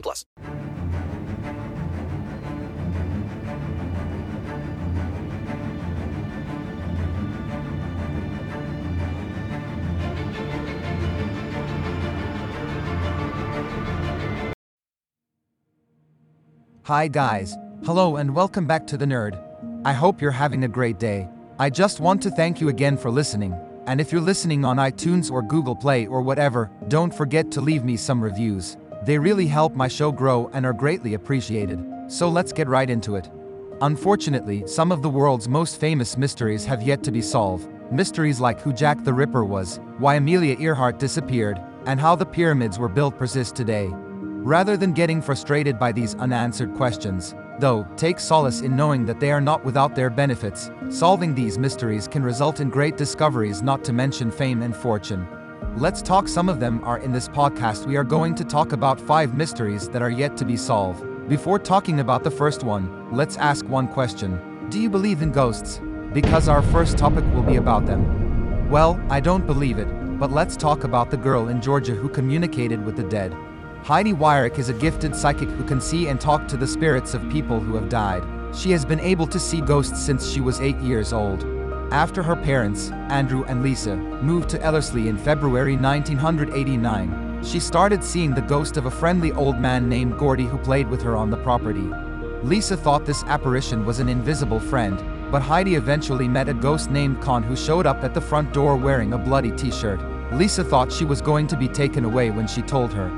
plus. Hi guys. Hello and welcome back to The Nerd. I hope you're having a great day. I just want to thank you again for listening. And if you're listening on iTunes or Google Play or whatever, don't forget to leave me some reviews. They really help my show grow and are greatly appreciated. So let's get right into it. Unfortunately, some of the world's most famous mysteries have yet to be solved. Mysteries like who Jack the Ripper was, why Amelia Earhart disappeared, and how the pyramids were built persist today. Rather than getting frustrated by these unanswered questions, though, take solace in knowing that they are not without their benefits. Solving these mysteries can result in great discoveries, not to mention fame and fortune. Let's talk some of them are in this podcast. We are going to talk about five mysteries that are yet to be solved. Before talking about the first one, let's ask one question Do you believe in ghosts? Because our first topic will be about them. Well, I don't believe it, but let's talk about the girl in Georgia who communicated with the dead. Heidi Wyrick is a gifted psychic who can see and talk to the spirits of people who have died. She has been able to see ghosts since she was 8 years old. After her parents, Andrew and Lisa, moved to Ellerslie in February 1989, she started seeing the ghost of a friendly old man named Gordy who played with her on the property. Lisa thought this apparition was an invisible friend, but Heidi eventually met a ghost named Con who showed up at the front door wearing a bloody t-shirt. Lisa thought she was going to be taken away when she told her,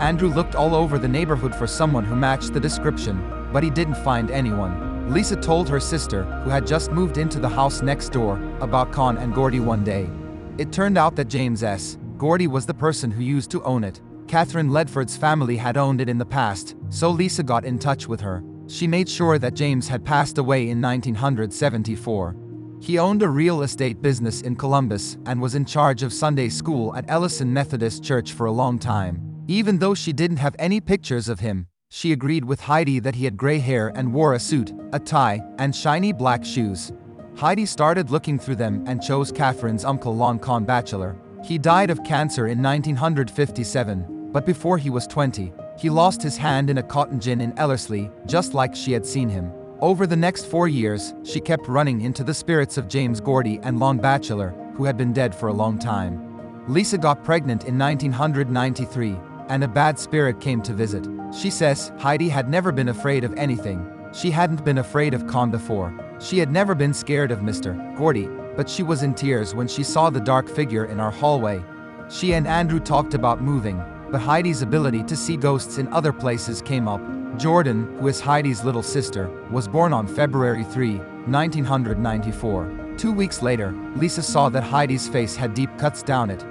Andrew looked all over the neighborhood for someone who matched the description, but he didn't find anyone. Lisa told her sister, who had just moved into the house next door, about Con and Gordy one day. It turned out that James S. Gordy was the person who used to own it. Catherine Ledford's family had owned it in the past, so Lisa got in touch with her. She made sure that James had passed away in 1974. He owned a real estate business in Columbus and was in charge of Sunday school at Ellison Methodist Church for a long time. Even though she didn't have any pictures of him, she agreed with Heidi that he had gray hair and wore a suit, a tie, and shiny black shoes. Heidi started looking through them and chose Catherine's uncle Lon Con Batchelor. He died of cancer in 1957, but before he was 20, he lost his hand in a cotton gin in Ellerslie, just like she had seen him. Over the next four years, she kept running into the spirits of James Gordy and Lon Bachelor, who had been dead for a long time. Lisa got pregnant in 1993 and a bad spirit came to visit. She says Heidi had never been afraid of anything. She hadn't been afraid of Con before. She had never been scared of Mr. Gordy, but she was in tears when she saw the dark figure in our hallway. She and Andrew talked about moving, but Heidi's ability to see ghosts in other places came up. Jordan, who is Heidi's little sister, was born on February 3, 1994. Two weeks later, Lisa saw that Heidi's face had deep cuts down it,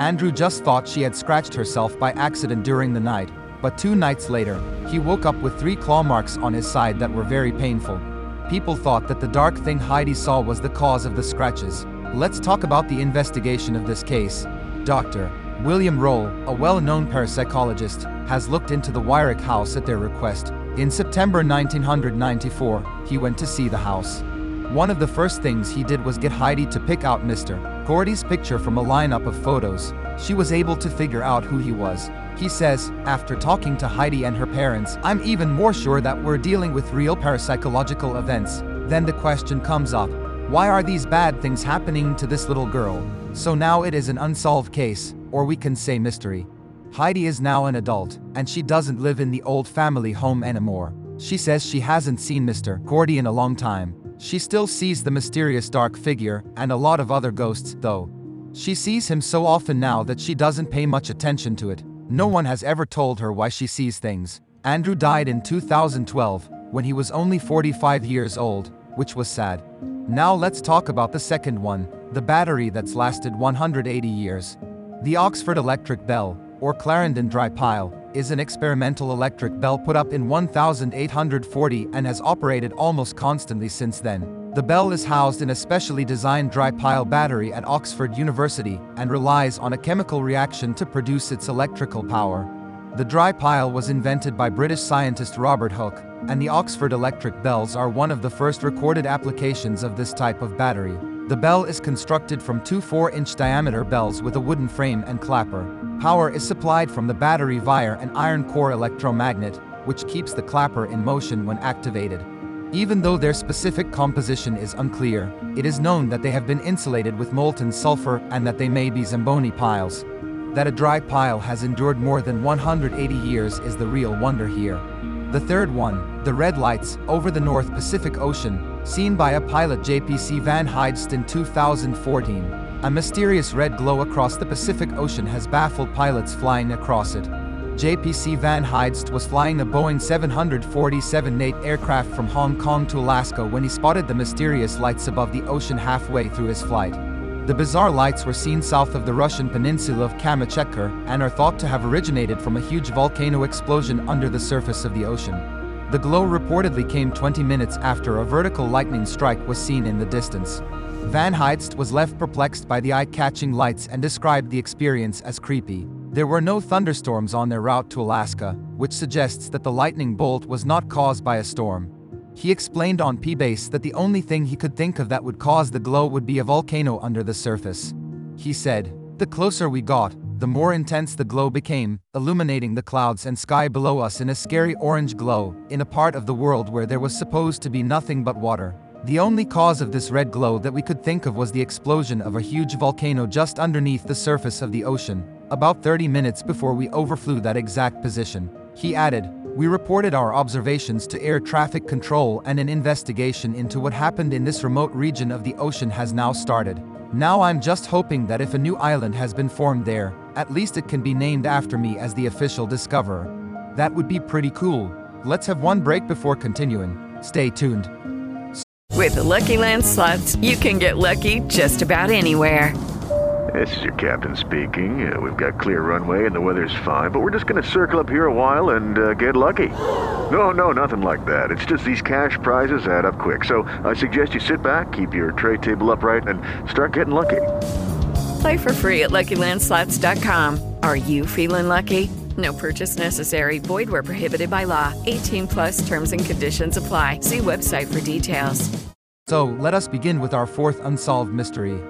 Andrew just thought she had scratched herself by accident during the night, but two nights later, he woke up with three claw marks on his side that were very painful. People thought that the dark thing Heidi saw was the cause of the scratches. Let's talk about the investigation of this case. Dr. William Roll, a well known parapsychologist, has looked into the Wyrick house at their request. In September 1994, he went to see the house. One of the first things he did was get Heidi to pick out Mr. Gordy's picture from a lineup of photos. She was able to figure out who he was. He says, after talking to Heidi and her parents, I'm even more sure that we're dealing with real parapsychological events. Then the question comes up why are these bad things happening to this little girl? So now it is an unsolved case, or we can say mystery. Heidi is now an adult, and she doesn't live in the old family home anymore. She says she hasn't seen Mr. Gordy in a long time, she still sees the mysterious dark figure and a lot of other ghosts, though. She sees him so often now that she doesn't pay much attention to it. No one has ever told her why she sees things. Andrew died in 2012 when he was only 45 years old, which was sad. Now let's talk about the second one the battery that's lasted 180 years. The Oxford Electric Bell, or Clarendon Dry Pile, is an experimental electric bell put up in 1840 and has operated almost constantly since then. The bell is housed in a specially designed dry pile battery at Oxford University and relies on a chemical reaction to produce its electrical power. The dry pile was invented by British scientist Robert Hooke, and the Oxford electric bells are one of the first recorded applications of this type of battery. The bell is constructed from two 4-inch diameter bells with a wooden frame and clapper. Power is supplied from the battery via an iron core electromagnet, which keeps the clapper in motion when activated. Even though their specific composition is unclear, it is known that they have been insulated with molten sulfur and that they may be Zamboni piles. That a dry pile has endured more than 180 years is the real wonder here. The third one, the red lights, over the North Pacific Ocean, seen by a pilot JPC Van Heijst in 2014. A mysterious red glow across the Pacific Ocean has baffled pilots flying across it. JPC Van Heijst was flying a Boeing 747 8 aircraft from Hong Kong to Alaska when he spotted the mysterious lights above the ocean halfway through his flight. The bizarre lights were seen south of the Russian peninsula of Kamchatka and are thought to have originated from a huge volcano explosion under the surface of the ocean. The glow reportedly came 20 minutes after a vertical lightning strike was seen in the distance. Van Heijst was left perplexed by the eye-catching lights and described the experience as creepy. There were no thunderstorms on their route to Alaska, which suggests that the lightning bolt was not caused by a storm. He explained on P-Base that the only thing he could think of that would cause the glow would be a volcano under the surface. He said, The closer we got, the more intense the glow became, illuminating the clouds and sky below us in a scary orange glow, in a part of the world where there was supposed to be nothing but water. The only cause of this red glow that we could think of was the explosion of a huge volcano just underneath the surface of the ocean, about 30 minutes before we overflew that exact position. He added, we reported our observations to air traffic control and an investigation into what happened in this remote region of the ocean has now started. Now I'm just hoping that if a new island has been formed there, at least it can be named after me as the official discoverer. That would be pretty cool. Let's have one break before continuing. Stay tuned. With the Lucky Land slots, you can get lucky just about anywhere. This is your captain speaking. Uh, we've got clear runway and the weather's fine, but we're just going to circle up here a while and uh, get lucky. No, no, nothing like that. It's just these cash prizes add up quick. So I suggest you sit back, keep your tray table upright, and start getting lucky. Play for free at LuckyLandSlots.com. Are you feeling lucky? No purchase necessary. Void where prohibited by law. 18 plus terms and conditions apply. See website for details. So, let us begin with our fourth unsolved mystery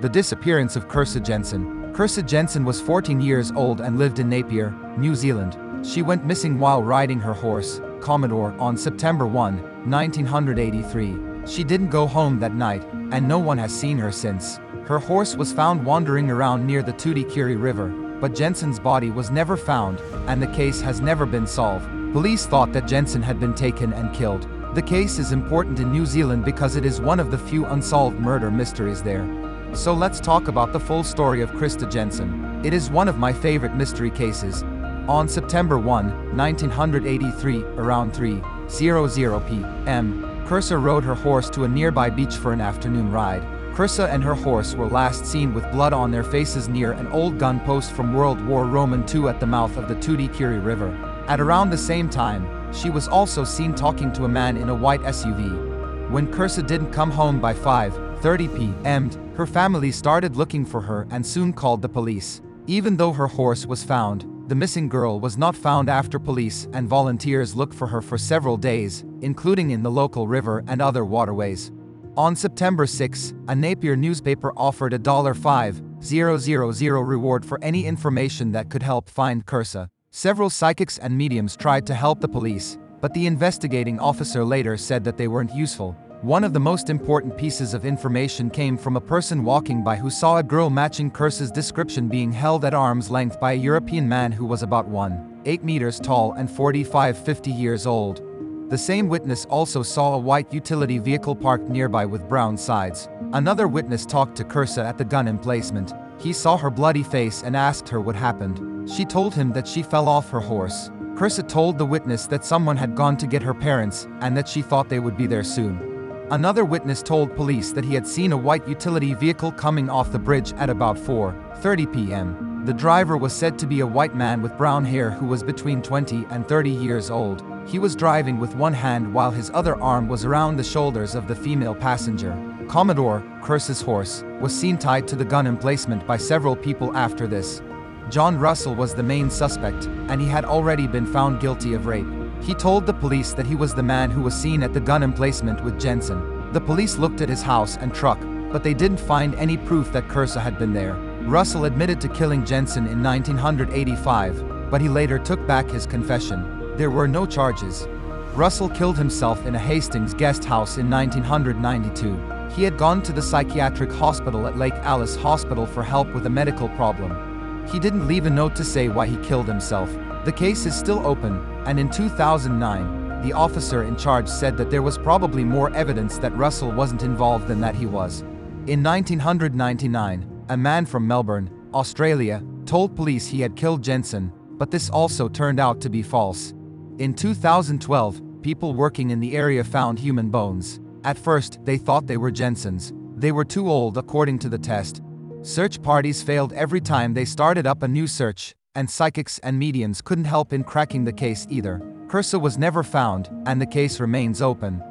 the disappearance of Kirsa Jensen. Kirsa Jensen was 14 years old and lived in Napier, New Zealand. She went missing while riding her horse, Commodore, on September 1, 1983. She didn't go home that night, and no one has seen her since. Her horse was found wandering around near the Tutaekuri River, but Jensen's body was never found, and the case has never been solved. Police thought that Jensen had been taken and killed. The case is important in New Zealand because it is one of the few unsolved murder mysteries there. So let's talk about the full story of Kirsa Jensen. It is one of my favorite mystery cases. On September 1, 1983, around 3:00 p.m., Kirsa rode her horse to a nearby beach for an afternoon ride. Kirsa and her horse were last seen with blood on their faces near an old gun post from World War Roman II at the mouth of the Tutaekuri River. At around the same time, she was also seen talking to a man in a white SUV. When Kirsa didn't come home by 5:30 p.m., her family started looking for her and soon called the police. Even though her horse was found, the missing girl was not found after police and volunteers looked for her for several days, including in the local river and other waterways. On September 6, a Napier newspaper offered a $5,000 reward for any information that could help find Kirsa. Several psychics and mediums tried to help the police, but the investigating officer later said that they weren't useful. One of the most important pieces of information came from a person walking by who saw a girl matching Kirsa's description being held at arm's length by a European man who was about 1, 8 meters tall and 45 50 years old. The same witness also saw a white utility vehicle parked nearby with brown sides. Another witness talked to Kirsa at the gun emplacement. He saw her bloody face and asked her what happened. She told him that she fell off her horse. Kirsa told the witness that someone had gone to get her parents and that she thought they would be there soon. Another witness told police that he had seen a white utility vehicle coming off the bridge at about 4:30 p.m. The driver was said to be a white man with brown hair who was between 20 and 30 years old. He was driving with one hand while his other arm was around the shoulders of the female passenger. Commodore, Kirsa's horse, was seen tied to the gun emplacement by several people after this. John Russell was the main suspect, and he had already been found guilty of rape. He told the police that he was the man who was seen at the gun emplacement with Jensen. The police looked at his house and truck, but they didn't find any proof that Kirsa had been there. Russell admitted to killing Jensen in 1985, but he later took back his confession. There were no charges. Russell killed himself in a Hastings guest house in 1992. He had gone to the psychiatric hospital at Lake Alice Hospital for help with a medical problem. He didn't leave a note to say why he killed himself. The case is still open, and in 2009, the officer in charge said that there was probably more evidence that Russell wasn't involved than that he was. In 1999, a man from Melbourne, Australia, told police he had killed Jensen, but this also turned out to be false. In 2012, people working in the area found human bones. At first, they thought they were Jensen's. They were too old according to the test. Search parties failed every time they started up a new search, and psychics and mediums couldn't help in cracking the case either. Kirsa was never found, and the case remains open.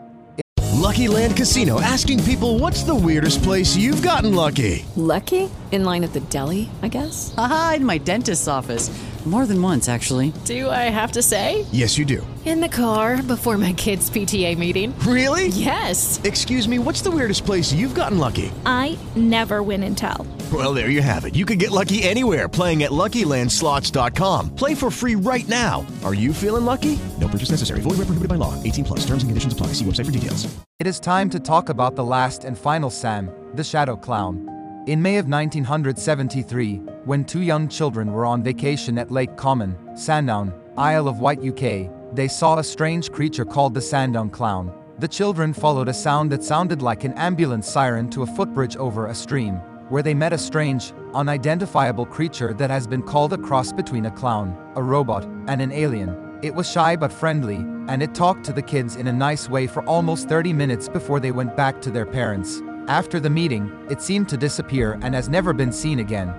Lucky Land Casino asking people what's the weirdest place you've gotten lucky? Lucky? In line at the deli, I guess? Aha, in my dentist's office. More than once, actually. Do I have to say? Yes, you do. In the car before my kids' PTA meeting. Really? Yes. Excuse me, what's the weirdest place you've gotten lucky? I never win and tell. Well, there you have it. You can get lucky anywhere playing at LuckyLandSlots.com. Play for free right now. Are you feeling lucky? No purchase necessary. Void where prohibited by law. 18 plus. Terms and conditions apply. See website for details. It is time to talk about the last and final Sam, the Shadow Clown. In May of 1973, when two young children were on vacation at Lake Common, Sandown, Isle of Wight, UK, they saw a strange creature called the Sandown Clown. The children followed a sound that sounded like an ambulance siren to a footbridge over a stream, where they met a strange, unidentifiable creature that has been called a cross between a clown, a robot, and an alien. It was shy but friendly, and it talked to the kids in a nice way for almost 30 minutes before they went back to their parents. After the meeting, it seemed to disappear and has never been seen again.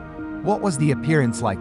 What was the appearance like?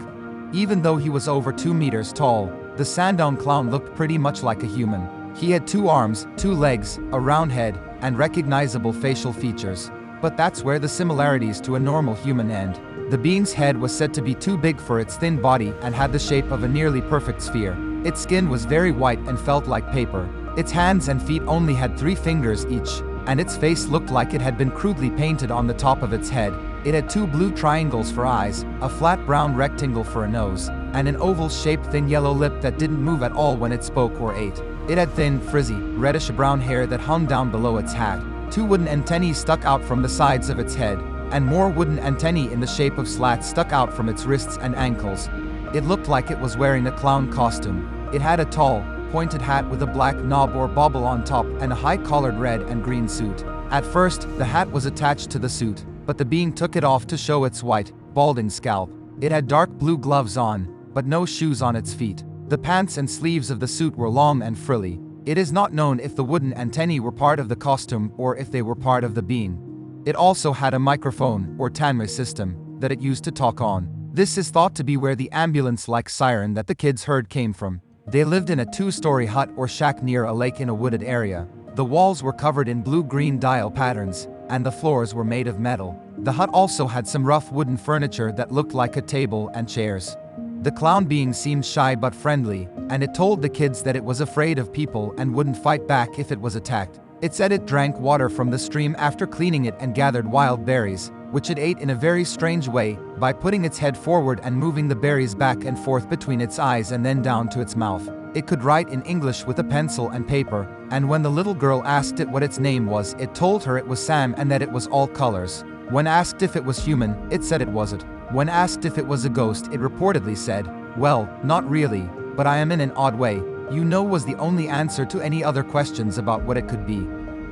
Even though he was over 2 meters tall, the Sandown clown looked pretty much like a human. He had two arms, two legs, a round head, and recognizable facial features. But that's where the similarities to a normal human end. The being's head was said to be too big for its thin body and had the shape of a nearly perfect sphere. Its skin was very white and felt like paper. Its hands and feet only had three fingers each, and its face looked like it had been crudely painted on the top of its head. It had two blue triangles for eyes, a flat brown rectangle for a nose, and an oval shaped thin yellow lip that didn't move at all when it spoke or ate. It had thin, frizzy, reddish brown hair that hung down below its hat. Two wooden antennae stuck out from the sides of its head, and more wooden antennae in the shape of slats stuck out from its wrists and ankles. It looked like it was wearing a clown costume. It had a tall, pointed hat with a black knob or bauble on top and a high collared red and green suit. At first, the hat was attached to the suit, but the being took it off to show its white, balding scalp. It had dark blue gloves on, but no shoes on its feet. The pants and sleeves of the suit were long and frilly. It is not known if the wooden antennae were part of the costume or if they were part of the being. It also had a microphone, or Tannoy system, that it used to talk on. This is thought to be where the ambulance like siren that the kids heard came from. They lived in a two story hut or shack near a lake in a wooded area. The walls were covered in blue green dial patterns, and the floors were made of metal. The hut also had some rough wooden furniture that looked like a table and chairs. The clown being seemed shy but friendly, and it told the kids that it was afraid of people and wouldn't fight back if it was attacked. It said it drank water from the stream after cleaning it and gathered wild berries, which it ate in a very strange way, by putting its head forward and moving the berries back and forth between its eyes and then down to its mouth. It could write in English with a pencil and paper, and when the little girl asked it what its name was, it told her it was Sam and that it was all colors. When asked if it was human, it said it wasn't. When asked if it was a ghost, it reportedly said, Well, not really, but I am in an odd way. You know was the only answer to any other questions about what it could be.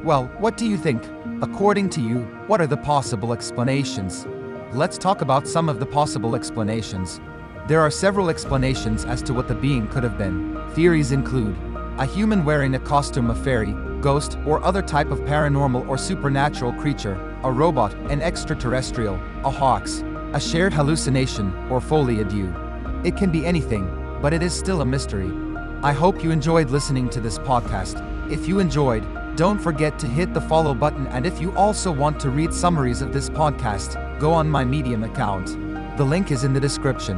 Well, what do you think? According to you, what are the possible explanations? Let's talk about some of the possible explanations. There are several explanations as to what the being could have been. Theories include a human wearing a costume of fairy, ghost, or other type of paranormal or supernatural creature, a robot, an extraterrestrial, a hoax, a shared hallucination, or folie à deux. It can be anything, but it is still a mystery. I hope you enjoyed listening to this podcast. If you enjoyed, don't forget to hit the follow button, and if you also want to read summaries of this podcast, go on my Medium account. The link is in the description.